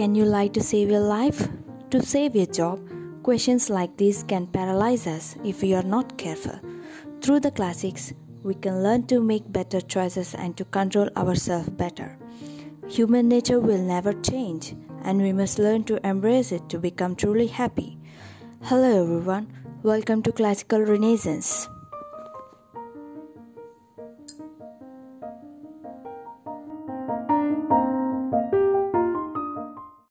Can you lie to save your life? To save your job? Questions like these can paralyze us if we are not careful. Through the classics, we can learn to make better choices and to control ourselves better. Human nature will never change, and we must learn to embrace it to become truly happy. Hello, everyone. Welcome to Classical Renaissance.